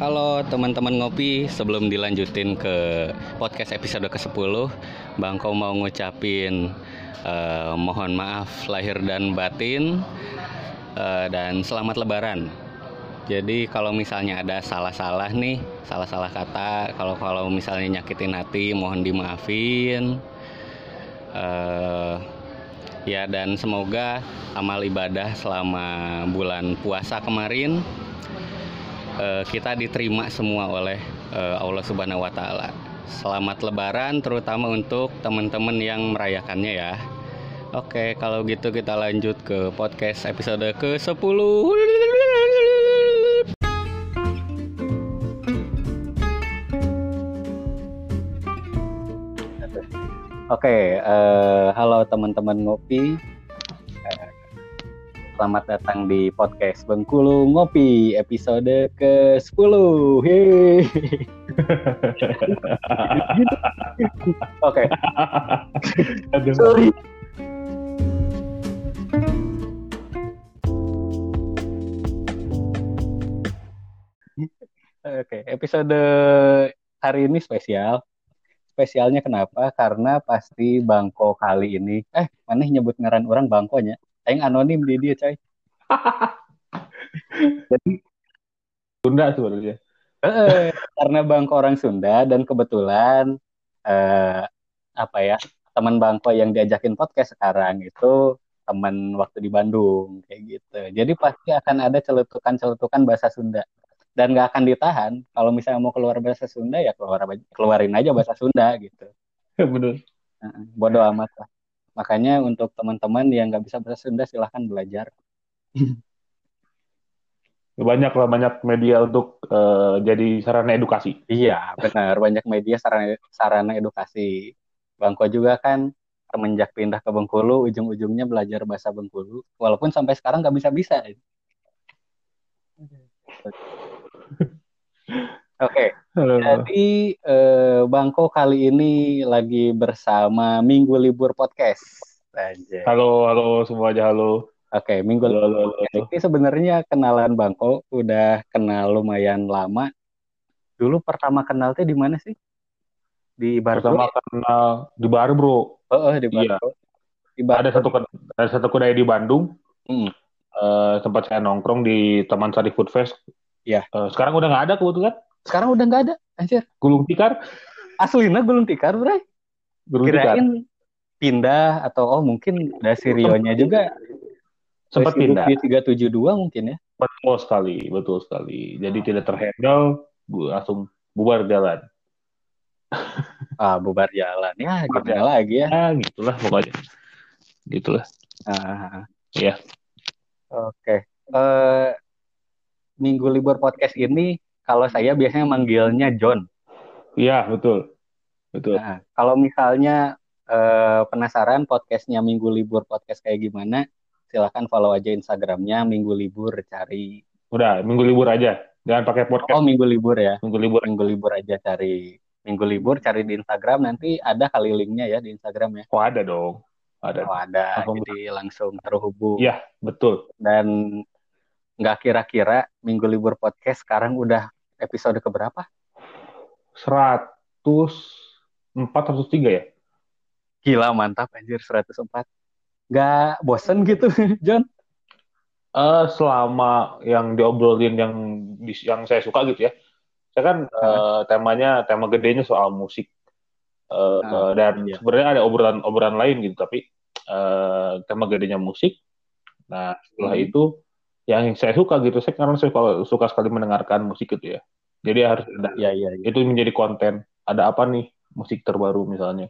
Halo teman-teman ngopi, sebelum dilanjutin ke podcast episode ke-10, Bangko mau ngucapin eh, mohon maaf lahir dan batin eh, dan selamat lebaran. Jadi kalau misalnya ada salah-salah nih, salah-salah kata, kalau kalau misalnya nyakitin hati mohon dimaafin. Eh, ya dan semoga amal ibadah selama bulan puasa kemarin eh, kita diterima semua oleh eh, Allah Subhanahu wa taala. Selamat lebaran terutama untuk teman-teman yang merayakannya ya. Oke, kalau gitu kita lanjut ke podcast episode ke-10. Oke, eh, halo teman-teman ngopi. Selamat datang di podcast Bengkulu Ngopi episode ke-10. Yeay. Oke, Aduh. sorry. Oke, episode hari ini spesial. Spesialnya kenapa? Karena pasti Bangko kali ini, eh, mana nyebut ngaran orang Bangkonya? Aing anonim di dia, coy. Jadi Sunda sebenarnya. Eh, karena Bangko orang Sunda dan kebetulan eh, apa ya teman Bangko yang diajakin podcast sekarang itu teman waktu di Bandung kayak gitu. Jadi pasti akan ada celutukan-celutukan bahasa Sunda dan nggak akan ditahan. Kalau misalnya mau keluar bahasa Sunda ya keluar keluarin aja bahasa Sunda gitu. Bener. Bodoh amat lah. Makanya untuk teman-teman yang nggak bisa bahasa Sunda silahkan belajar. Banyak lah banyak media untuk eh, jadi sarana edukasi. Iya, benar. Banyak media sarana, sarana edukasi. Bangko juga kan semenjak pindah ke Bengkulu, ujung-ujungnya belajar bahasa Bengkulu. Walaupun sampai sekarang nggak bisa-bisa. Oke, jadi eh, Bangko kali ini lagi bersama Minggu Libur Podcast. Anjay. Halo, halo semua aja halo. Oke, Minggu Halo, Libur halo, halo. Ini sebenarnya kenalan Bangko udah kenal lumayan lama. Dulu pertama kenal di mana sih? Di Barbro. Pertama kenal di bar bro. Oh, oh, di Iya. Barbro. Di Ada Barbro. satu ada satu kedai di Bandung. Hmm. Eh, tempat saya nongkrong di Taman Sari Food Fest. Iya. Eh, sekarang udah nggak ada kebetulan. Sekarang udah nggak ada, anjir. Gulung tikar. Aslinya gulung tikar, Bray. Gulung tikar. Kirain pindah atau oh mungkin ada Sirionya juga. Sempat pindah. Di 372 mungkin ya. Betul sekali, betul sekali. Jadi tidak terhandle, langsung bubar jalan. Ah, bubar jalan. Ya, Bubar gimana lagi ya. Ah, gitulah pokoknya. Gitulah. Ah, Iya. Oke. Eh, minggu libur podcast ini kalau saya biasanya manggilnya John. Iya, betul. Betul. Nah, kalau misalnya eh, penasaran podcastnya Minggu Libur Podcast kayak gimana, silakan follow aja Instagramnya Minggu Libur cari. Udah, minggu libur aja. Jangan pakai podcast. Oh Minggu Libur ya, Minggu libur. Minggu Libur aja cari. Minggu Libur cari di Instagram nanti ada kali linknya ya di Instagram ya. Oh, ada dong. Ada. Oh ada, Langsung- jadi langsung terhubung. Iya, betul. Dan nggak kira-kira Minggu Libur Podcast sekarang udah episode keberapa? 104 103 ya? Gila mantap anjir 104. Nggak bosen gitu, John? Eh selama yang diobrolin yang yang saya suka gitu ya. Saya kan eh, temanya tema gedenya soal musik. Ah, eh, dan iya. sebenarnya ada obrolan-obrolan lain gitu, tapi eh, tema gedenya musik. Nah, setelah Hmm. itu yang saya suka gitu, saya karena saya suka, suka sekali mendengarkan musik gitu ya. Jadi harus ada Iya iya. iya. itu menjadi konten. Ada apa nih musik terbaru misalnya?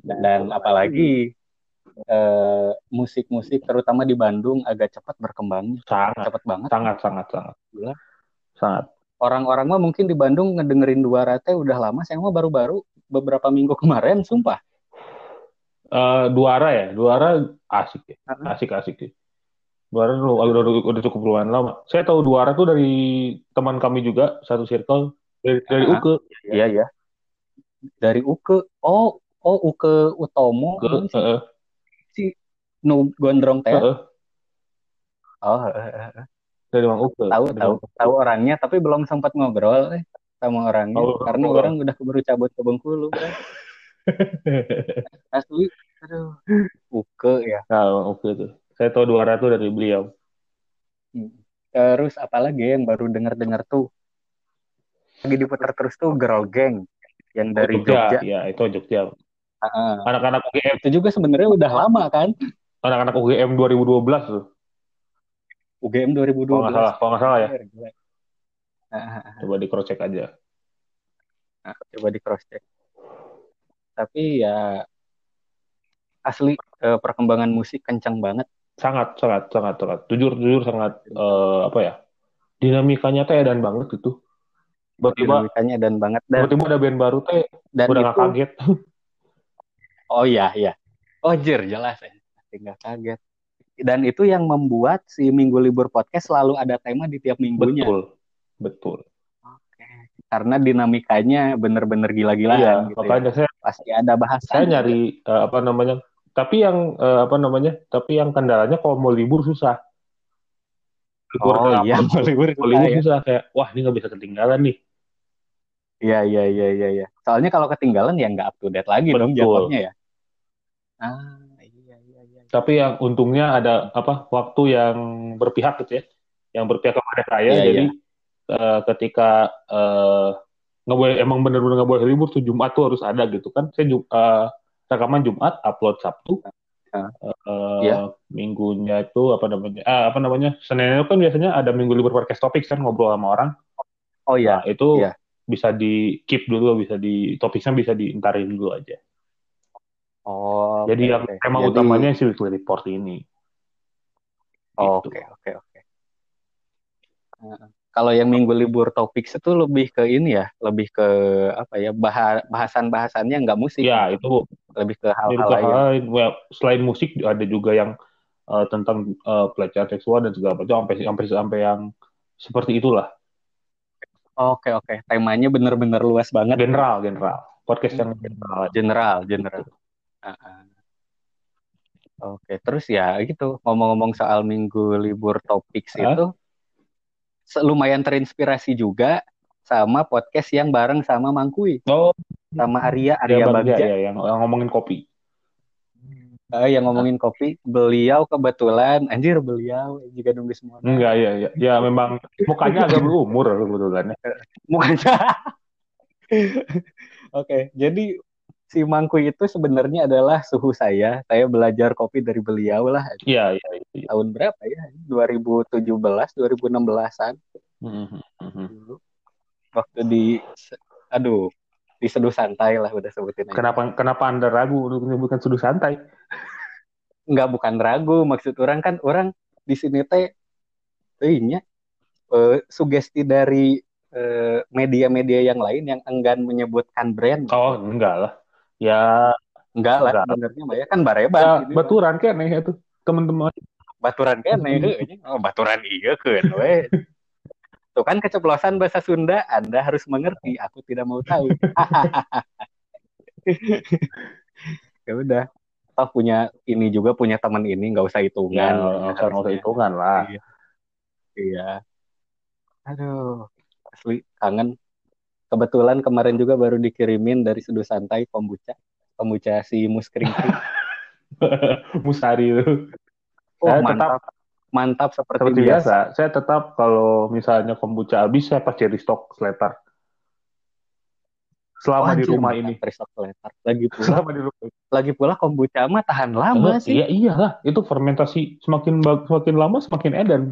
Dan apalagi eh, musik-musik terutama di Bandung agak cepat berkembangnya, Sangat, cepat banget. sangat, sangat, sangat, Gila. sangat. Orang-orang mah mungkin di Bandung ngedengerin dua rate udah lama, saya mah baru-baru beberapa minggu kemarin, sumpah. Eh Duara ya, Duara asik ya, asik asik sih. Duara udah, udah, udah cukup lumayan lama. Saya tahu Duara tuh dari teman kami juga satu circle dari, dari Ah. Uke. Iya ya. Dari Uke, oh oh Uke Utomo, Uke, belum sih? heeh, si nu gondrong teh. heeh. Oh, heeh. Dari Mang Uke. tahu tahu tahu orangnya tapi belum sempat ngobrol eh, sama orangnya Oh, karena ngobrol. orang udah keburu cabut ke Bengkulu bro. asli aduh uke ya Nah, Uke tuh. Saya tahu dua ratu dari beliau. terus apalagi yang baru dengar dengar tuh lagi diputar terus tuh Girl Gang yang dari Jogja. Jogja Ya, itu Jogja. Heeh. Anak-anak UGM, itu juga sebenarnya udah lama kan anak-anak UGM 2012 tuh. UGM 2012 Kalau nggak salah, kalau nggak salah ya. Ah, Coba di cross check aja. Nah, coba di cross check. Tapi ya asli eh, perkembangan musik kencang banget. Sangat, sangat, sangat, sangat. Jujur, jujur sangat eh, apa ya? Dinamikanya teh dan banget gitu. Tiba-tiba, Dinamikanya dan banget dan tiba-tiba ada band baru teh dan udah nggak kaget. oh iya iya. Oh jir jelas ya. Pasti nggak kaget. Dan itu yang membuat si Minggu Libur Podcast selalu ada tema di tiap minggunya. Betul, betul. Oke. Karena dinamikanya bener-bener gila-gilaan Iya, gitu ya. makanya saya Pasti ada bahasan. saya nyari eh, apa namanya? Tapi yang eh, apa namanya? Tapi yang kendalanya kalau mau libur susah. Libur Oh iya, mau libur Kalau libur susah ya. susah kayak wah ini nggak bisa ketinggalan nih. Iya iya iya iya iya. Soalnya kalau ketinggalan ya nggak up to date lagi dong Betul. jatuhnya ya. Ah iya iya iya. Tapi yang untungnya ada apa waktu yang berpihak gitu ya, yang berpihak kepada saya. Iya, Jadi eh, ketika eh, nggak boleh emang bener-bener nggak boleh libur tuh Jumat tuh harus ada gitu kan. Saya eh, rekaman Jumat, upload Sabtu. Ah. Eh, Iya. Minggunya itu apa namanya? Ah, apa namanya? Senin itu kan biasanya ada minggu libur podcast topik kan ngobrol sama orang. Oh iya. Nah, itu Iya. bisa di keep dulu, bisa di topiknya bisa diintarin dulu aja. Oh. Jadi oke, yang oke. tema Jadi- utamanya si weekly report ini. Gitu. Oke oke oke. Kalau yang minggu libur topik itu lebih ke ini ya, lebih ke apa ya bahas bahasan-bahasannya nggak musik, Ya, itu lebih ke hal-hal lain. lain. Well, selain musik ada juga yang eh, tentang eh, pelecehan seksual dan segala macam sampai sampai sampai yang seperti itulah. Oke oke. Temanya bener-bener luas banget. General, general. Podcast yang general. General, general. Heeh. Oke, terus ya gitu ngomong-ngomong soal minggu libur topik Hah? itu lumayan terinspirasi juga sama podcast yang bareng sama Mangkui, Oh, sama Arya ada Arya Bagja Bagja. ya yang, yang ngomongin kopi. Eh, yang ngomongin kopi, beliau kebetulan, anjir beliau juga nunggu semua. Enggak, ya, ya, ya memang mukanya agak berumur kebetulan. ya. Mukanya. Oke, jadi si Mangkui itu sebenarnya adalah suhu saya. Saya belajar kopi dari beliau lah. Iya, iya, iya. Tahun berapa ya? 2017, 2016-an Mhm, mhm. dulu. Waktu di, aduh, di seduh santai lah udah sebutin aja. Kenapa kenapa Anda ragu untuk menyebutkan sudut santai? Enggak, bukan ragu. Maksud orang kan, orang di sini teh, eh, nya, eh, sugesti dari eh, media-media yang lain yang enggan menyebutkan brand. Oh, enggak lah. Ya, Enggak lah, sebenarnya mah ya kan bareban. ya gitu. baturan kan ya itu teman-teman. Baturan kan nih, oh baturan iya kan, we. Tuh kan keceplosan bahasa Sunda, Anda harus mengerti. Aku tidak mau tahu. ya udah. Oh punya ini juga punya teman ini nggak usah Ya, hitungan. nggak usah nggak usah hitungan lah. Iya. Iya. Aduh, asli kangen. Kebetulan kemarin juga baru dikirimin dari Seduh Santai kombucha. Kombucha si Muskring. Musari itu. Oh, Saya mantap. Mantap seperti, Seperti biasa. biasa, saya tetap kalau misalnya kombucha habis, saya pasti restock seletar. Selama di Anjir, rumah ini. Restock letter. Lagi pula, Selama di rumah lagi pula kombucha mah tahan lama Eh, sih. Iya, iyalah. Itu fermentasi semakin semakin lama semakin edan.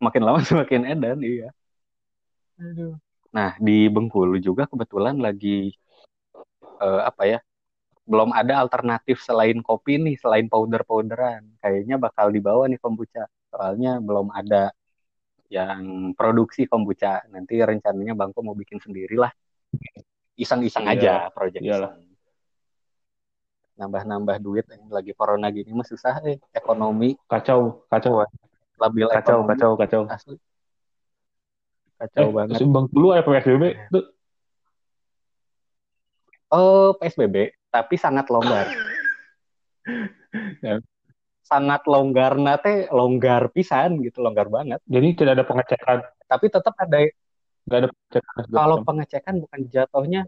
Semakin lama semakin edan, iya. Aduh. Nah, di Bengkulu juga kebetulan lagi eh, apa ya? Belum ada alternatif selain kopi nih, selain powder-powderan. Kayaknya bakal dibawa nih kombucha. Soalnya belum ada yang produksi kombucha. Nanti rencananya Bangko mau bikin sendiri lah. Iseng-iseng aja iseng. Nambah-nambah duit yang lagi corona gini mah susah eh. Ekonomi, Kacau, kacau, labil kacau, ekonomi. kacau, kacau. Asli. Kacau Eh, banget. Bang dulu ya PSBB, tuh Oh, PSBB, tapi sangat longgar. sangat longgar nate longgar pisan gitu longgar banget jadi tidak ada pengecekan tapi tetap ada nggak ada pengecekan kalau pengecekan bukan jatuhnya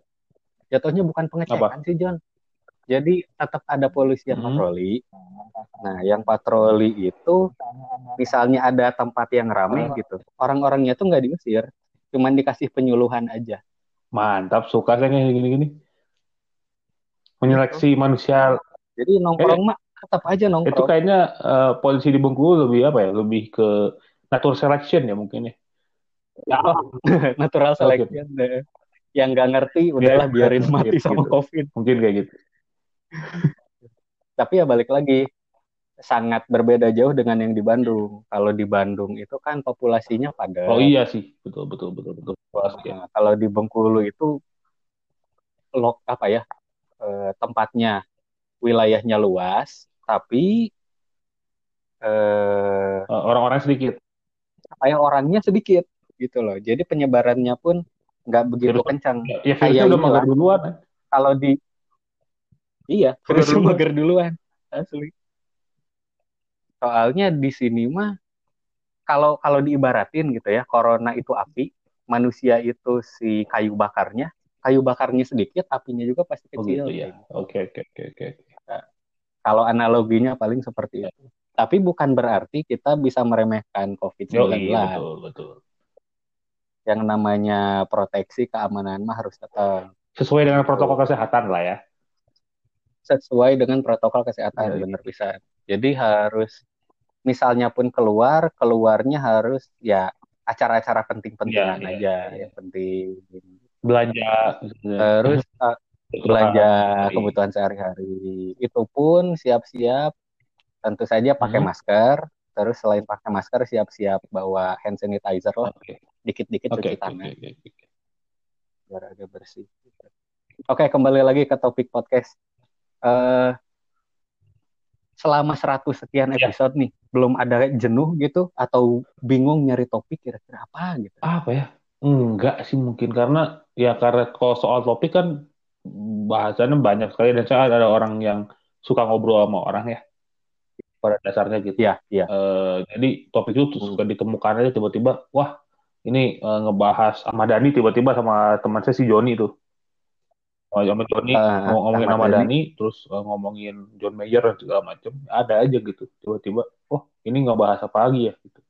jatuhnya bukan pengecekan Apa? sih John jadi tetap ada polisi yang hmm. patroli. Nah, yang patroli itu misalnya ada tempat yang ramai gitu, orang-orangnya tuh nggak diusir, cuman dikasih penyuluhan aja. Mantap, suka saya gini-gini. Menyeleksi gitu. manusia. Jadi nongkrong eh, mah tetap aja nongkrong. Itu kayaknya uh, polisi di Bengkulu lebih apa ya? Lebih ke natural selection ya mungkin ya. Ya, natural selection deh. Yang nggak ngerti udahlah ya, biarin mati gitu. sama COVID. Mungkin kayak gitu. Tapi ya balik lagi sangat berbeda jauh dengan yang di Bandung. Kalau di Bandung itu kan populasinya pada Oh iya sih, betul betul betul betul. Nah, kalau di Bengkulu itu lok apa ya? E, tempatnya wilayahnya luas, tapi eh orang-orang sedikit. Apa ya orangnya sedikit gitu loh. Jadi penyebarannya pun nggak begitu virus, kencang. Ya, virusnya udah mager duluan. Kalau di Iya, terus mager duluan. Asli. Soalnya di sini mah kalau kalau diibaratin gitu ya, corona itu api, manusia itu si kayu bakarnya, kayu bakarnya sedikit, apinya juga pasti oh, kecil. Oh, gitu ya. Oke oke oke oke. Nah, kalau analoginya paling seperti itu. Tapi bukan berarti kita bisa meremehkan COVID-19. Oh, iya, betul, betul. Yang namanya proteksi keamanan mah harus tetap sesuai dengan protokol kesehatan lah ya sesuai dengan protokol kesehatan ya, benar bisa. Jadi harus misalnya pun keluar, keluarnya harus ya acara-acara penting-pentingan ya, aja ya, ya. penting. Belanja terus uh, belanja kebutuhan sehari-hari. Itu pun siap-siap tentu saja pakai hmm. masker, terus selain pakai masker siap-siap bawa hand sanitizer lah. Dikit-dikit okay. cuci tangan. Okay, okay, okay. Biar agak bersih. Oke, kembali lagi ke topik podcast uh, selama 100 sekian iya. episode ya. nih belum ada jenuh gitu atau bingung nyari topik kira-kira apa gitu apa ya enggak sih mungkin karena ya karena kalau soal topik kan bahasannya banyak sekali dan saya ada orang yang suka ngobrol sama orang ya pada dasarnya gitu ya, ya. Uh, jadi topik itu suka ditemukan aja tiba-tiba wah ini uh, ngebahas sama Dani tiba-tiba sama teman saya si Joni tuh Oh, sama Johnny uh, ngomongin nama Dani, terus uh, ngomongin John Mayer dan segala macam. Ada aja gitu. Tiba-tiba, oh ini nggak bahas apa lagi ya gitu.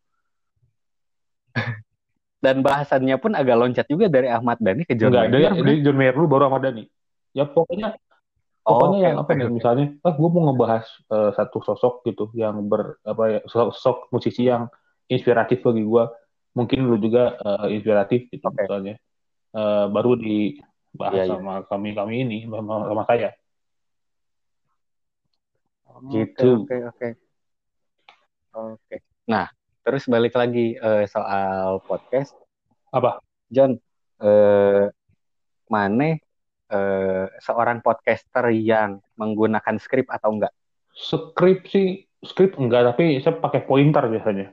dan bahasannya pun agak loncat juga dari Ahmad Dhani ke John Enggak, Mayer. Enggak, dari John Mayer dulu baru Ahmad Dhani. Ya pokoknya oh, pokoknya okay, yang apa okay, nih misalnya, ah gue mau ngebahas uh, satu sosok gitu yang ber apa ya sosok musisi yang inspiratif bagi gue. Mungkin lu juga uh, inspiratif gitu okay. misalnya. Uh, baru di bahas ya, sama kami kami ini sama, sama saya. Gitu. oke oke. Oke. Nah terus balik lagi uh, soal podcast. Apa? John uh, mana uh, seorang podcaster yang menggunakan skrip atau enggak? Skrip sih skrip enggak tapi saya pakai pointer biasanya.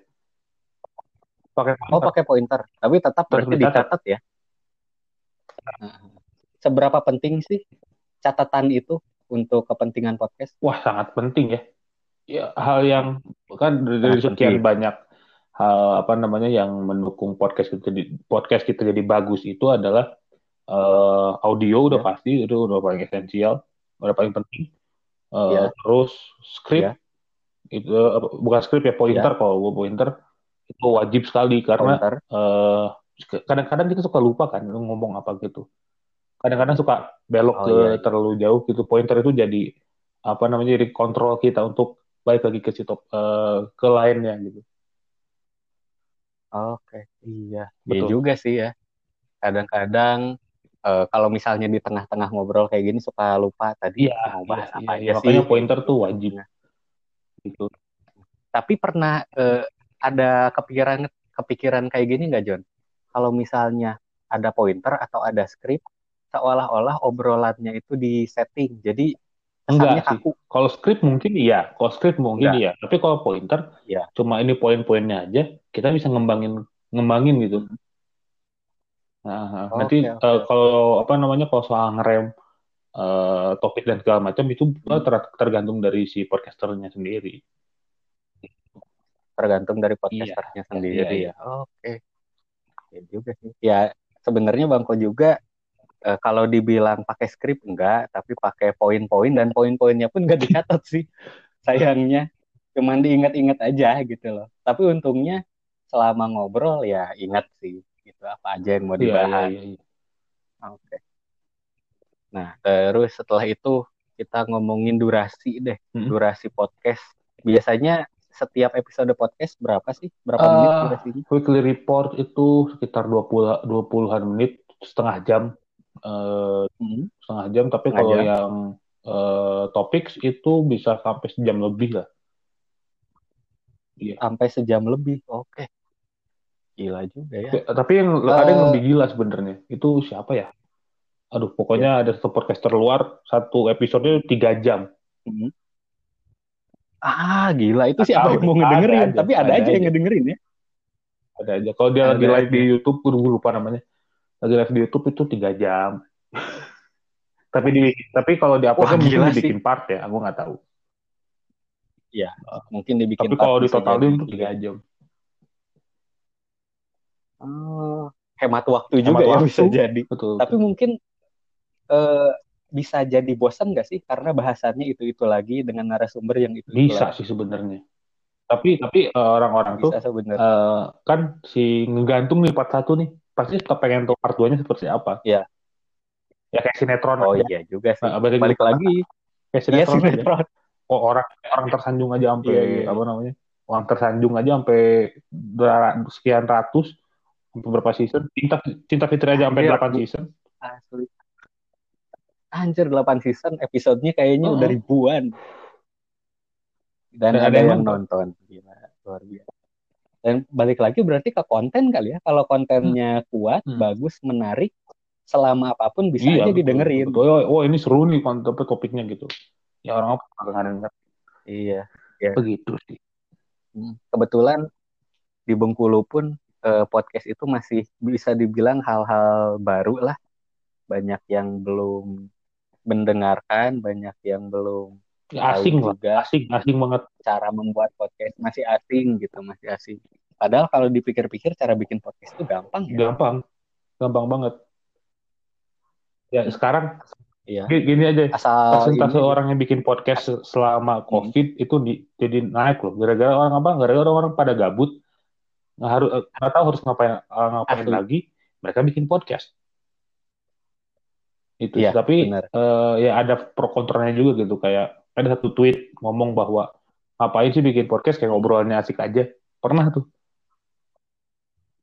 Pakai oh pakai pointer. Tapi tetap berarti dicatat. ya? Nah seberapa penting sih catatan itu untuk kepentingan podcast? Wah, sangat penting ya. Ya, hal yang kan dari sekian penting. banyak hal apa namanya yang mendukung podcast kita jadi podcast kita jadi bagus itu adalah uh, audio udah ya. pasti itu udah paling esensial, udah paling penting. Uh, ya. Terus script ya. itu uh, bukan script ya pointer ya. kalau gue pointer itu wajib sekali karena kadang-kadang uh, kita suka lupa kan ngomong apa gitu kadang-kadang suka belok oh, ke iya, iya. terlalu jauh gitu pointer itu jadi apa namanya jadi kontrol kita untuk balik lagi ke situ uh, ke lainnya gitu. Oke, iya. iya Betul. Iya juga sih ya. Kadang-kadang uh, kalau misalnya di tengah-tengah ngobrol kayak gini suka lupa tadi iya, mau bahas iya, apa iya. Makanya sih. pointer tuh wajib. Gitu. Tapi pernah uh, ada kepikiran kepikiran kayak gini nggak John? Kalau misalnya ada pointer atau ada script seolah-olah obrolannya itu di setting. Jadi enggak sih. Kaku. Kalau script mungkin iya, kalau script mungkin iya. Tapi kalau pointer, ya. cuma ini poin-poinnya aja, kita bisa ngembangin ngembangin gitu. Nah, oh, nanti okay, okay. Uh, kalau apa namanya kalau soal ngerem uh, topik dan segala macam itu hmm. ter tergantung dari si podcasternya sendiri. tergantung dari podcasternya Iya, sendiri iya, ya. Oke. Ya juga sih. Ya sebenarnya Bangko juga eh, kalau dibilang pakai skrip enggak, tapi pakai poin-poin dan poin-poinnya pun enggak dicatat sih. Sayangnya cuman diingat-ingat aja gitu loh. Tapi untungnya selama ngobrol ya ingat sih gitu apa aja yang mau Iya, iya, dibahas. iya, iya. Oke. Nah, terus setelah itu kita ngomongin durasi deh, Mm-mm. durasi podcast. Biasanya setiap episode podcast berapa sih? Berapa Eh, menit durasinya? Weekly report itu sekitar 20 20-an menit, setengah jam. Hmm, setengah jam, tapi Setengah kalau jam. yang eh, topics itu bisa sampai sejam lebih lah. Iya. Sampai sejam lebih. Oke. Gila juga ya. Tapi- yang ada yang Eh. lebih gila sebenarnya. Itu siapa ya? Aduh, pokoknya ada satu podcaster luar, satu episode tiga jam. Hmm. Ah, gila itu siapa yang mau ngedengerin? Ada aja, Tapi ada, ada aja yang aja. ngedengerin ya. Ada aja. Kalau dia Ada lagi live di YouTube, gue lupa namanya. Lagi live di YouTube itu tiga jam. tapi di tapi kalau di uploadnya mungkin gila dibikin part ya, aku nggak tahu. Mungkin dibikin Tapi part kalau ditotalin jadi. itu tiga jam. Oh, hemat waktu Hemat juga ya waktu. bisa jadi. Betul. Tapi mungkin eh, bisa jadi bosan nggak sih? Karena bahasannya itu-itu lagi dengan narasumber yang itu-itu Bisa lagi. sih sebenarnya. Tapi tapi eh, orang-orang tuh Bisa sebenarnya. eh, kan si ngegantung nih part satu nih, pasti tetap pengen tahu part 2-nya seperti apa. Iya. Ya kayak sinetron Oh aja. iya juga sih. Nah, balik, Balik lagi. kayak Iya sinetron aja. sinetron. Oh, orang orang tersanjung aja sampai Iya, iya. apa namanya? Orang tersanjung aja sampai sekian ratus sampai berapa season? Cinta Cinta Fitri aja sampai Iya, 8 Bu. season. Asli. Anjir 8 season, episodenya kayaknya Heeh. udah ribuan. Dan, Dan ada, yang nonton. Gila, luar biasa. Dan balik lagi berarti ke konten kali ya. Kalau kontennya kuat, Hmm. bagus, menarik, selama apa pun bisa Iya, aja betul, didengerin. betul. Oh, oh, ini seru nih konten topiknya gitu. Ya orang apa nggak denger. Iya. Begitu sih. Hmm. Kebetulan di Bengkulu pun eh, podcast itu masih bisa dibilang hal-hal baru lah. Banyak yang belum mendengarkan, banyak yang belum Ya, asing juga asing, asing banget. cara membuat podcast. Masih asing gitu, masih asing. Padahal kalau dipikir-pikir cara bikin podcast itu gampang ya. Gampang, gampang banget. Ya sekarang Iya. gini, aja, Asal persentase ini orang yang bikin podcast selama COVID itu di, jadi naik loh. Gara-gara orang apa? Gara-gara orang pada gabut, nggak harus nggak tahu harus ngapain eh, ngapain Asli. lagi, mereka bikin podcast. Itu. Iya, Tapi eh, ya ada pro kontranya juga gitu. Kayak ada satu tweet ngomong bahwa ngapain sih bikin podcast kayak ngobrolnya asik aja. Pernah tuh.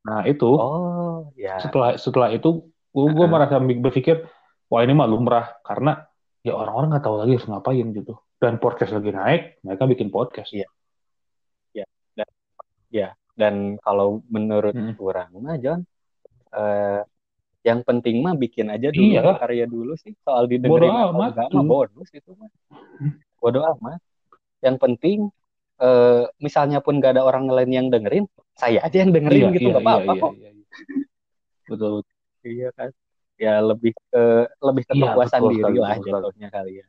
Nah itu Oh, ya. setelah setelah itu gue gue Heeh. merasa berpikir wah ini mah lumrah karena ya orang-orang nggak tahu lagi harus ngapain gitu dan podcast lagi naik mereka bikin podcast Iya. Dan kalau menurut Mm-mm. orang mah John, eh, yang penting mah bikin aja dulu, Iya. karya dulu sih. Soal didengerin Bodo amat. enggak mah bonus itu mah. Bodo amat. Yang penting eh, misalnya pun gak ada orang lain yang dengerin, saya aja yang dengerin Iya, gitu iya, nggak apa-apa iya, kok. iya, iya. betul Iya kan. Ya lebih ke lebih ke Iya, kepuasan betul diri lah jatuhnya kali ya.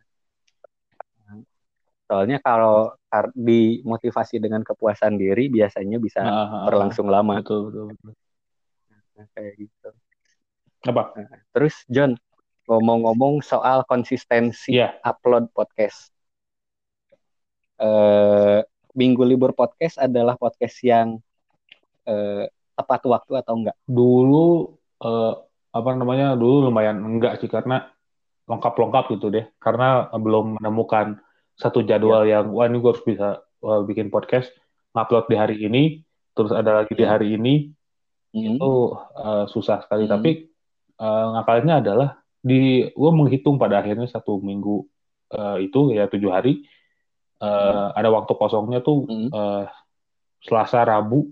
Soalnya kalau dimotivasi dengan kepuasan diri biasanya bisa berlangsung lama betul betul betul Nah, kayak gitu. Apa Terus John, ngomong-ngomong soal konsistensi Iya. upload podcast. Eh, minggu libur podcast adalah podcast yang eh, tepat waktu atau enggak? dulu eh, apa namanya dulu lumayan enggak sih karena lengkap-lengkap gitu deh karena belum menemukan satu jadwal Iya. yang wah ini gue harus bisa eh, bikin podcast ngupload di hari ini terus ada lagi di Hmm. hari ini Hmm. itu eh, susah sekali Hmm. tapi eh, ngakalinnya adalah di gue menghitung pada akhirnya satu minggu eh, itu ya tujuh hari eh, ada waktu kosongnya tuh Hmm. eh, Selasa Rabu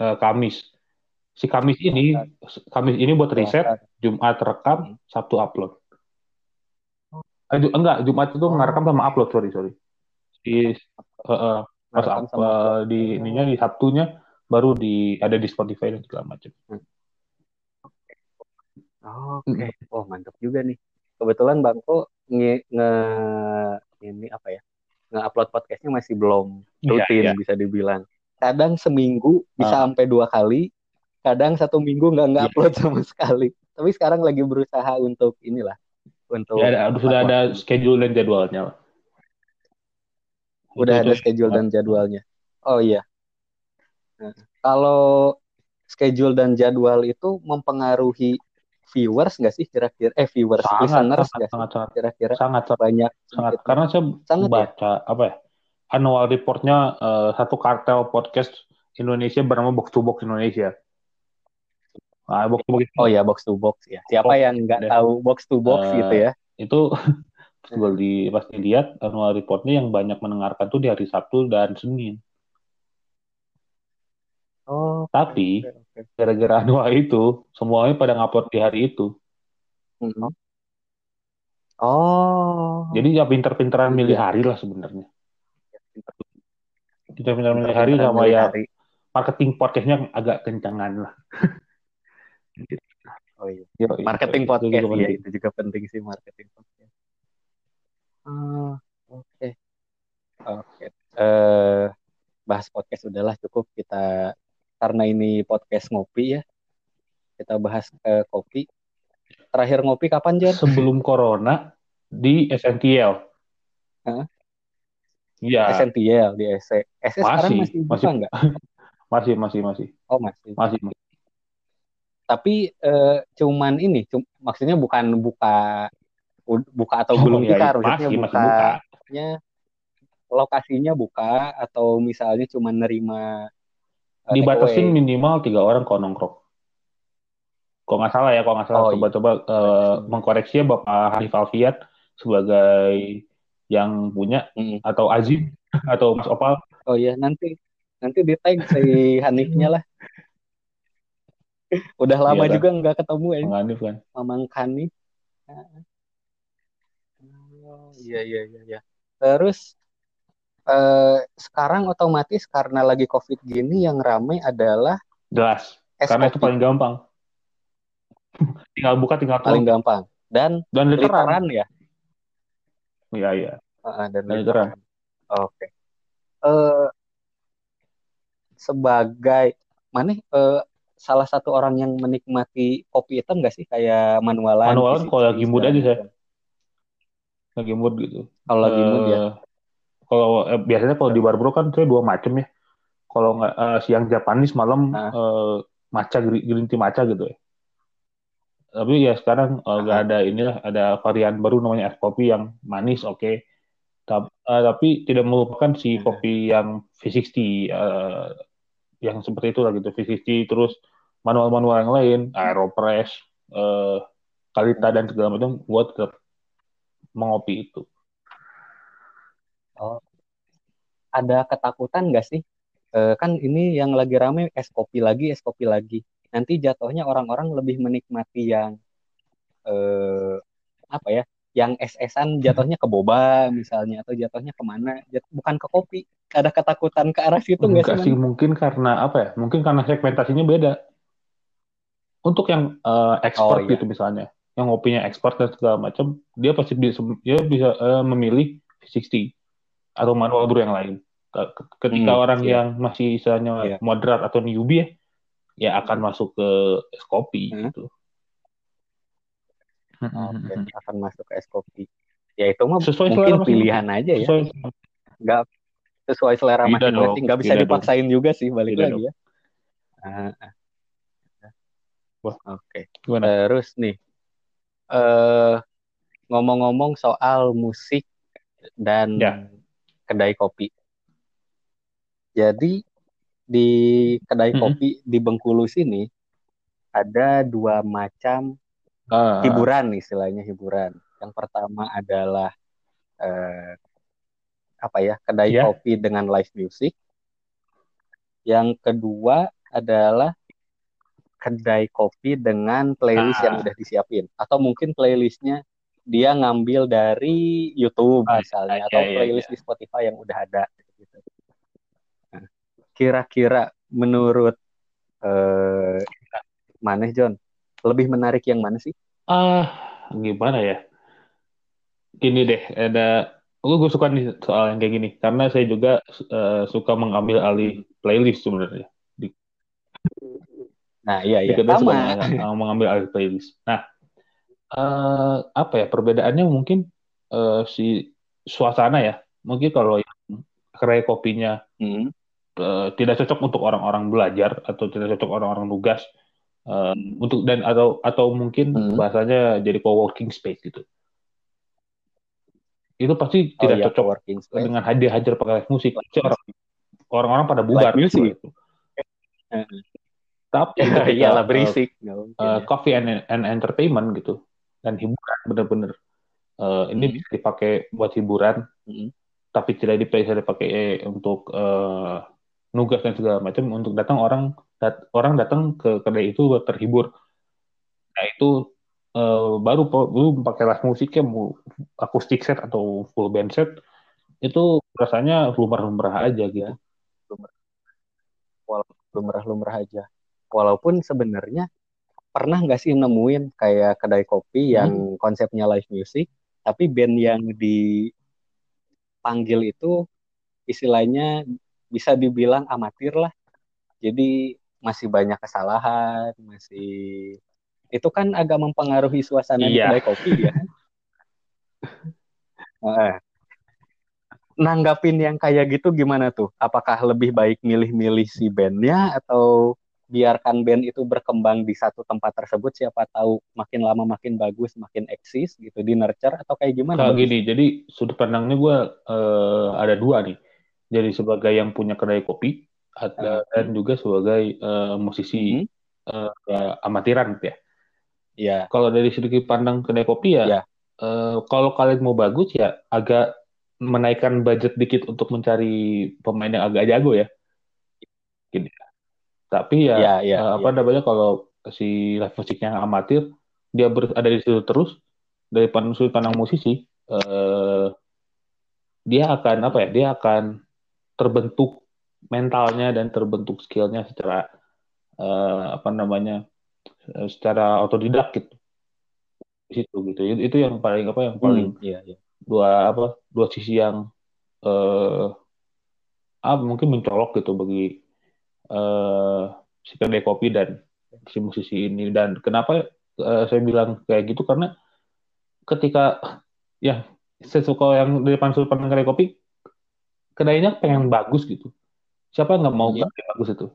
eh, Kamis. Si Kamis ini Kamis ini buat riset. Jumat rekam Sabtu upload. Eh, enggak Jumat itu ngerekam sama upload sorry sorry. Di pas sama eh, upload. di ininya di Sabtunya baru di ada di Spotify dan segala macam Oke, oh mantap juga nih. Kebetulan Bangko nge, nge ini apa ya? Nge-upload podcastnya masih belum Iya, rutin iya. bisa dibilang. kadang seminggu bisa Ah. sampai dua kali kadang satu minggu nggak nggak Iya. upload sama sekali tapi sekarang lagi berusaha untuk inilah untuk Ya, ada, sudah ada schedule dan jadwalnya udah Itu- ada itu schedule dan jadwalnya oh iya Nah, kalau schedule dan jadwal itu mempengaruhi viewers nggak sih kira-kira eh viewers sangat listeners sangat sih sangat sangat kira-kira sangat banyak sangat. sedikit? karena saya Sangat ya? baca apa ya annual reportnya eh, satu kartel podcast Indonesia bernama Box to Box Indonesia. Nah, Box to Box itu, oh ya box to box ya siapa Oh, yang nggak tahu box to box Eh, gitu ya itu gue di pas dilihat annual reportnya yang banyak mendengarkan tuh di hari Sabtu dan Senin. oh Tapi. Gara-gara annual itu semuanya pada ngupload di hari itu. Mhm. oh Jadi ya pinter-pinteran milih Iya. hari lah sebenarnya. Pinter-pinteran milih hari sama ya hari. marketing podcastnya agak kencangan lah. oh iya Yo, itu- marketing itu podcast juga ya penting. itu juga penting sih marketing podcast Ah, oke oke eh bahas podcast udahlah cukup kita karena ini podcast ngopi ya kita bahas ke kopi terakhir ngopi kapan John Sebelum corona di SNTL. Hah? Iya, SNTL di SC SC sekarang Masih, masih buka masih. masih masih masih oh masih masih. tapi eh, cuman ini cum- maksudnya bukan buka buka atau Oh, belum iya, buka iya, maksudnya masih masih buka buka. nya lokasinya buka atau misalnya cuma nerima Dibatasin takeaway. minimal tiga orang kalau nongkrong. Kalau nggak salah ya, kalau nggak salah Oh, iya. coba-coba eh, mengkoreksi ya Bapak Hanif Alfiat sebagai yang punya Mm. atau Azim atau Mas Opal Oh iya nanti nanti di tag si Hanifnya lah. Udah lama Iya, kan? juga nggak ketemu ya, Bang Hanif kan. Mamang Hanif. Oh, iya iya iya iya. Terus eh, sekarang otomatis karena lagi COVID gini yang rame adalah Jelas. es Karena itu paling gampang. tinggal buka, tinggal paling gampang dan Dan literan. literan ya. Iya, iya. Ah, dan Dan literan. Oke. Eh sebagai mana eh, salah satu orang yang menikmati kopi hitam nggak sih kayak manualan? Manualan kalau lagi mood aja saya. Lagi mood gitu. Kalau lagi mood ya. Eh, Kalau eh, biasanya kalau di Barbro kan saya dua macam ya. Kalau nggak eh, siang Japanese, malam Ah. eh, matcha gri- green tea matcha gitu ya. Tapi ya sekarang eh, nggak ada inilah ada varian baru namanya es kopi yang manis oke. Tapi, eh, tapi tidak melupakan si Hmm. kopi yang V60 eh, yang seperti itu lah gitu V60 terus manual-manual yang lain Aeropress, eh, Kalita dan segala macam buat tetap mengopi itu. Ada ketakutan nggak sih? Eh, kan ini yang lagi rame es kopi lagi, es kopi lagi. Nanti jatuhnya orang-orang lebih menikmati yang eh, apa ya? Yang es-esan jatuhnya ke boba misalnya atau jatuhnya ke mana? Jat- bukan ke kopi. Ada ketakutan ke arah situ nggak sih? sih, mungkin karena apa ya? Mungkin karena segmentasinya beda. Untuk yang eh, Oh, expert iya. gitu misalnya, yang ngopinya expert dan segala macam, dia pasti bisa dia bisa eh, memilih V60 atau manual brew yang lain. Ke- Ketika Hmm, orang iya. yang masih istilahnya Iya. moderat atau newbie ya, ya akan masuk ke es kopi Hmm. gitu. Oke, akan masuk ke es kopi. Ya itu mah Sesuai mungkin selera pilihan aja ya. Sesuai Nggak sesuai selera masing-masing. dong, Nggak bisa tidak dipaksain juga sih balik Tidak lagi ya. Ah, ah. Wah. Oke. gimana? Terus nih, eh ngomong-ngomong soal musik dan Ya. Kedai kopi. Jadi di kedai Mm-mm. kopi di Bengkulu sini ada dua macam Ah, hiburan istilahnya hiburan. Yang pertama adalah eh, apa ya kedai Ya. kopi dengan live music. Yang kedua adalah kedai kopi dengan playlist yang Ah. udah disiapin atau mungkin playlistnya dia ngambil dari YouTube Ah, misalnya iya, atau iya, playlist di Spotify yang udah ada. Gitu. Nah, kira-kira menurut eh, Maneh John lebih menarik yang mana sih? Ah, gimana ya? Ini deh, ada gue gue suka nih soal yang kayak gini karena saya juga uh, suka mengambil alih playlist sebenarnya. Di, nah iya iya. Sama. Suka mengambil alih playlist. Nah uh, apa ya perbedaannya mungkin uh, si suasana ya. Mungkin kalau yang kedai kopinya hmm. uh, tidak cocok untuk orang-orang belajar atau tidak cocok orang-orang tugas uh, untuk dan atau atau mungkin hmm. bahasanya jadi co-working space gitu itu pasti oh, tidak iya, cocok dengan hadir hajar pakai live musik. orang orang-orang pada bubar musik. Gitu. Tapi ya, iyalah berisik. Uh, uh, coffee and, and entertainment gitu dan hiburan bener-bener. Uh, ini hmm. bisa dipakai buat hiburan, hmm. tapi tidak bisa dipakai untuk uh, nugas dan segala macam. Untuk datang orang dat, orang datang ke kedai itu buat terhibur. Nah itu uh, baru belum pakai live musiknya mau akustik set atau full band set itu rasanya lumrah-lumrah aja gitu. Lumrah-lumrah aja. Walaupun sebenarnya pernah nggak sih nemuin kayak kedai kopi hmm. yang konsepnya live music, tapi band yang dipanggil itu istilahnya bisa dibilang amatir lah. Jadi masih banyak kesalahan, masih itu kan agak mempengaruhi suasana iya. di kedai kopi ya. nah, nanggapin yang kayak gitu gimana tuh? Apakah lebih baik milih-milih si bandnya atau biarkan band itu berkembang di satu tempat tersebut siapa tahu makin lama makin bagus makin eksis gitu di nurture atau kayak gimana? Kayak gini, jadi sudut pandangnya gue uh, ada dua nih. Jadi sebagai yang punya kedai kopi ada, hmm. dan juga sebagai uh, musisi hmm. uh, amatiran gitu ya. Ya. Kalau dari segi pandang kedai kopi ya, ya. Uh, kalau kalian mau bagus ya agak menaikkan budget dikit untuk mencari pemain yang agak jago ya. Gini. Tapi ya, ya, ya uh, apa ya. namanya kalau si live musiknya amatir, dia ber, ada di situ terus dari pandang sudut pandang musisi, uh, dia akan apa ya? Dia akan terbentuk mentalnya dan terbentuk skillnya secara uh, apa namanya secara otodidak gitu di situ gitu itu yang paling apa yang paling hmm, iya, iya. dua apa dua sisi yang eh ah, mungkin mencolok gitu bagi eh si kedai kopi dan si musisi ini dan kenapa eh, saya bilang kayak gitu karena ketika ya saya suka yang di depan sudut pandang kedai kopi kedainya pengen bagus gitu siapa nggak mau iya. bagus itu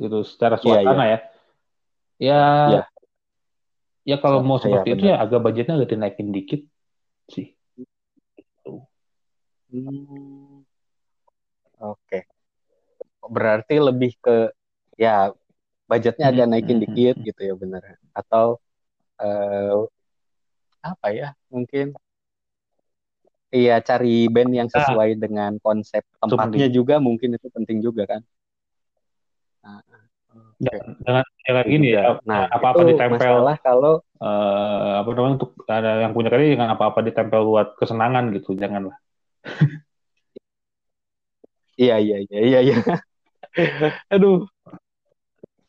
gitu secara iya, suasana iya, iya. ya Ya, ya, ya kalau mau seperti ya, itu ya agak budgetnya agak dinaikin dikit sih. Hmm. Oke. Berarti lebih ke ya budgetnya agak hmm, naikin hmm, dikit hmm. gitu ya benar. Atau uh, apa ya mungkin Iya cari band yang ah. sesuai ah. dengan konsep tempatnya juga mungkin itu penting juga kan. Nah, Jangan kayak gini ya. Nah, apa-apa ditempel. Masalah kalau uh, apa namanya untuk ada yang punya kali dengan apa-apa ditempel buat kesenangan gitu, janganlah. iya iya iya iya iya. Aduh.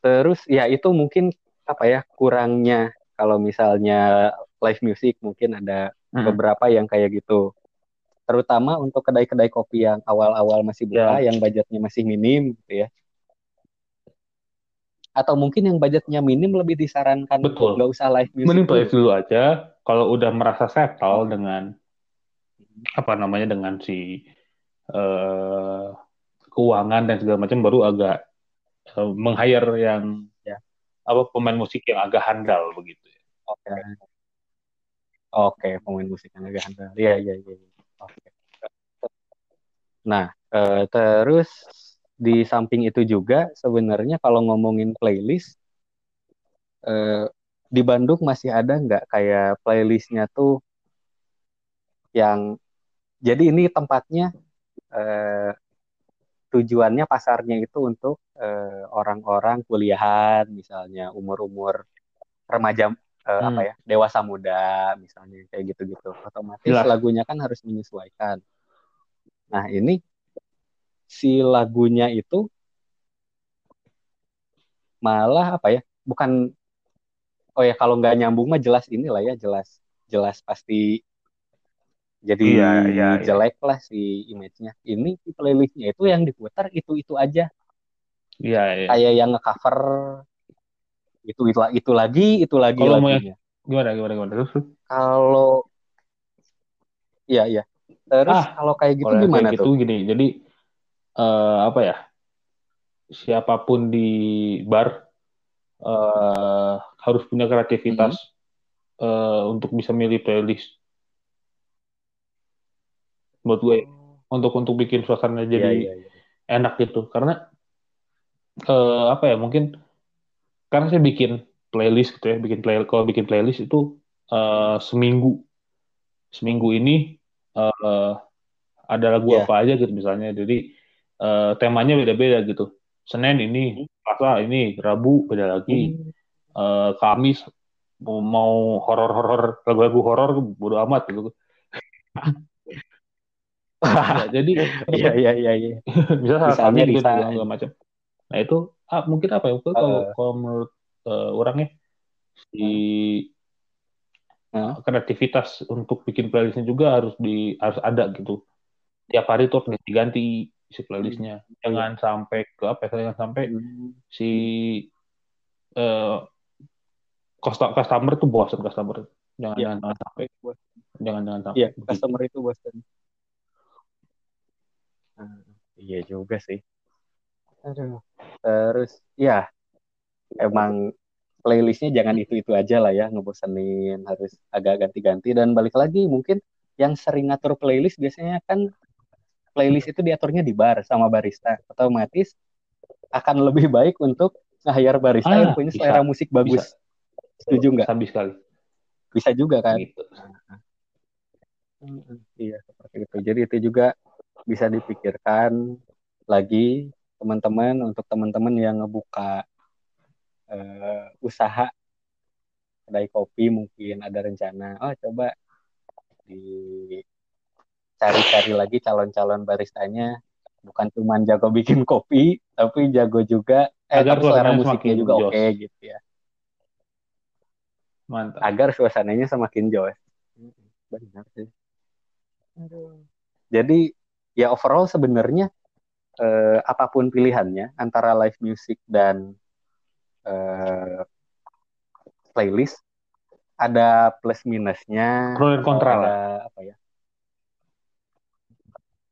Terus ya itu mungkin apa ya kurangnya kalau misalnya live music mungkin ada hmm. beberapa yang kayak gitu. Terutama untuk kedai-kedai kopi yang awal-awal masih buka, yeah. yang budgetnya masih minim gitu ya atau mungkin yang budgetnya minim lebih disarankan Betul. nggak usah live music mending live dulu aja kalau udah merasa settle dengan apa namanya dengan si uh, keuangan dan segala macam baru agak uh, meng-hire yang ya. apa pemain musik yang agak handal begitu ya. Oke. Okay. Oke, okay, pemain musik yang agak handal. Iya, iya, iya. iya. Oke. Okay. Nah, uh, terus di samping itu juga sebenarnya kalau ngomongin playlist eh, di Bandung masih ada nggak kayak playlistnya tuh yang jadi ini tempatnya eh, tujuannya pasarnya itu untuk eh, orang-orang kuliahan misalnya umur-umur remaja eh, hmm. apa ya dewasa muda misalnya kayak gitu-gitu otomatis Jelas. lagunya kan harus menyesuaikan nah ini si lagunya itu malah apa ya bukan oh ya kalau nggak nyambung mah jelas inilah ya jelas jelas pasti jadi Iya, iya, iya. jelek lah si image-nya. Ini playlistnya itu yang diputar itu itu aja. Iya, iya. Kayak yang ngecover itu itu itu lagi itu lagi Kalau mau. Gimana, gimana, gimana? Terus. Kalau iya iya. Terus Ah, kalau kayak gitu Kalau gimana kayak tuh? gitu gini, jadi eh, apa ya? Siapa pun di bar eh, harus punya kreativitas Hmm. eh, untuk bisa milih playlist. Buat gue untuk untuk bikin suasana Iya jadi iya iya. enak gitu. Karena eh, apa ya? Mungkin karena saya bikin playlist gitu ya, bikin play kalau bikin playlist itu eh, seminggu seminggu ini eh, ada lagu Iya. apa aja gitu misalnya. Jadi eh, temanya beda-beda gitu. Senin ini, Selasa ini, Rabu beda lagi, Eh, Kamis mau, mau horor-horor lagu-lagu horor bodo amat gitu. Ya, jadi Iya iya iya iya. bisa salah Misalnya gitu segala macam. Nah itu ah, mungkin apa ya? Mungkin kalau Eh. kalau menurut eh, orangnya si Hah? kreativitas untuk bikin playlistnya juga harus di harus ada gitu. Tiap hari tuh harus diganti si playlistnya. Jangan sampai ke apa ya? Jangan sampai Hmm. si eh custo- customer tuh bosan customer. Jangan Iya. jangan, sampai jangan jangan sampai Iya, begitu. customer itu bosan. Iya juga sih. Aduh. Terus ya emang playlistnya jangan itu-itu aja lah ya ngebosenin harus agak ganti-ganti dan balik lagi mungkin yang sering ngatur playlist biasanya kan playlist itu diaturnya di bar sama barista otomatis akan lebih baik untuk nge-hire barista Ah, yang punya bisa. selera musik bagus setuju nggak Sabi sekali. bisa juga kan Gitu. Iya, seperti itu. Jadi itu juga bisa dipikirkan lagi teman-teman untuk teman-teman yang ngebuka eh, usaha kedai kopi mungkin ada rencana. Oh, coba dicari-cari lagi calon-calon baristanya bukan cuma jago bikin kopi, tapi jago juga eh Agar selera musiknya semakin juga oke gitu ya. Mantap. agar suasananya semakin joy. Benar sih. Aduh. Jadi ya overall sebenarnya eh, apa pun pilihannya antara live music dan eh, playlist ada plus minusnya. Pro dan kontra lah. ada apa ya?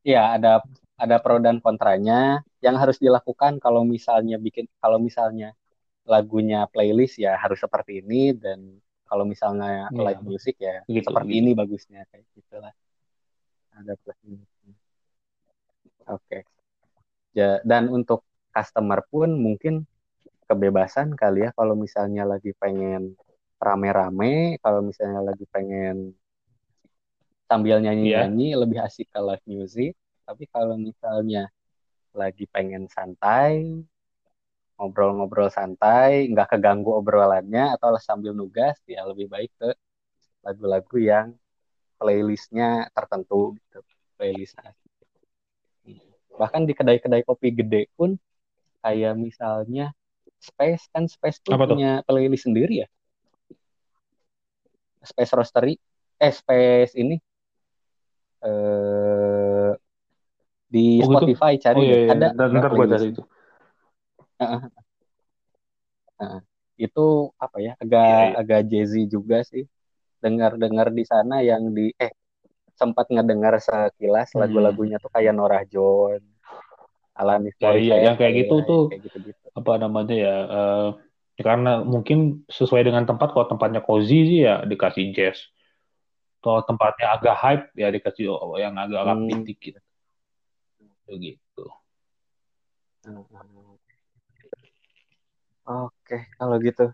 Ya ada ada pro dan kontranya yang harus dilakukan kalau misalnya bikin kalau misalnya lagunya playlist ya harus seperti ini dan kalau misalnya Iya, live music ya gitu, seperti gitu. ini bagusnya kayak gitulah ada plus minusnya oke. Ja, dan untuk customer pun mungkin kebebasan kali ya kalau misalnya lagi pengen rame-rame kalau misalnya lagi pengen sambil nyanyi-nyanyi lebih asik ke live music. Tapi kalau misalnya lagi pengen santai ngobrol-ngobrol santai, nggak keganggu obrolannya atau sambil nugas, ya lebih baik ke lagu-lagu yang playlistnya tertentu gitu, playlist. Bahkan di kedai-kedai kopi gede pun, kayak misalnya Space kan Space tuh Apa tuh? punya playlist sendiri ya, Space Roastery, eh Space ini eh di Oh, gitu? Spotify cari Oh iya, iya. ada Ntar, ntar playlist. cari itu. itu apa ya agak Iya, iya. agak jazzy juga sih dengar-dengar di sana yang di eh sempat ngedengar sekilas Hmm. lagu-lagunya tuh kayak Norah Jones, Alanis Ya, iya, yang kayak gitu ya, tuh. kayak gitu-gitu. Apa namanya ya? eh, karena mungkin sesuai dengan tempat. Kalau tempatnya cozy sih ya dikasih jazz. Kalau tempatnya agak hype ya dikasih yang agak Hmm. dikit. Begitu. Oke, kalau gitu.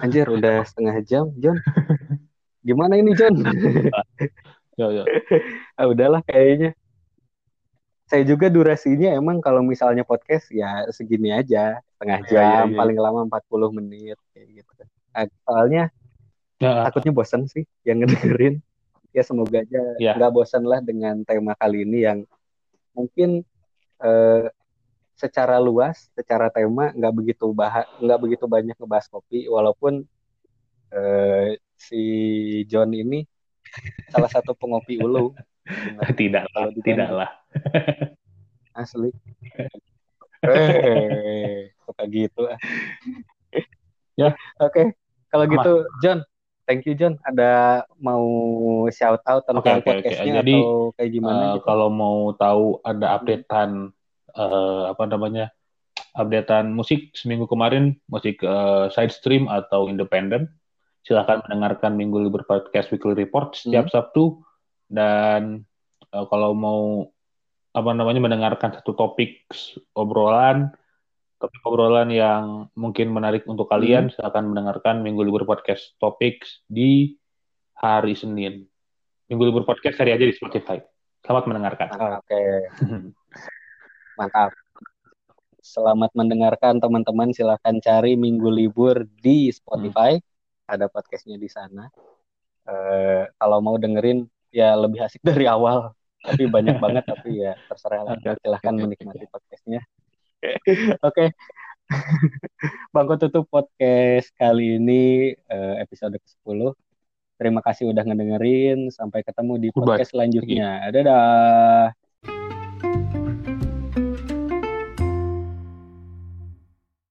Anjir, udah setengah jam, John. Gimana ini, John? Ya, ya. ah, udahlah kayaknya. Saya juga durasinya emang kalau misalnya podcast ya segini aja, setengah jam, iya, iya. paling lama 40 menit kayak gitu. Ah, Soalnya Ya, takutnya bosan sih yang ngedengerin. Ya semoga aja Ya. nggak bosan lah dengan tema kali ini yang mungkin eh, secara luas, secara tema nggak begitu bahas, nggak begitu banyak ngebahas kopi, walaupun eh, si John ini salah satu pengopi ulu. tidak lah, Kalau tidak lah. Asli. Eh, suka gitu. ah. Ya. Oke, kalau Aman. gitu John, thank you John. Ada mau shout out tentang oke, oke. podcastnya Jadi, atau kayak gimana Eh, gitu? kalau mau tahu ada updatean eh, apa namanya updatean musik seminggu kemarin musik eh, side stream atau independen silahkan mendengarkan minggu libur podcast weekly report setiap Sabtu dan eh, kalau mau apa namanya mendengarkan satu topik obrolan topik obrolan yang mungkin menarik untuk kalian silahkan mendengarkan minggu libur podcast topics di hari Senin minggu libur podcast cari aja di Spotify selamat mendengarkan Oke, mantap. Selamat mendengarkan teman-teman. Silahkan cari Minggu Libur di Spotify. Ada podcastnya di sana. Eh, kalau mau dengerin ya lebih asik dari awal. Tapi banyak banget. Tapi ya terserah lah. Silahkan menikmati podcastnya. Oke. Bangko tutup podcast kali ini eh, episode ke-10. Terima kasih udah ngedengerin. Sampai ketemu di Goodbye. podcast selanjutnya. Dadah.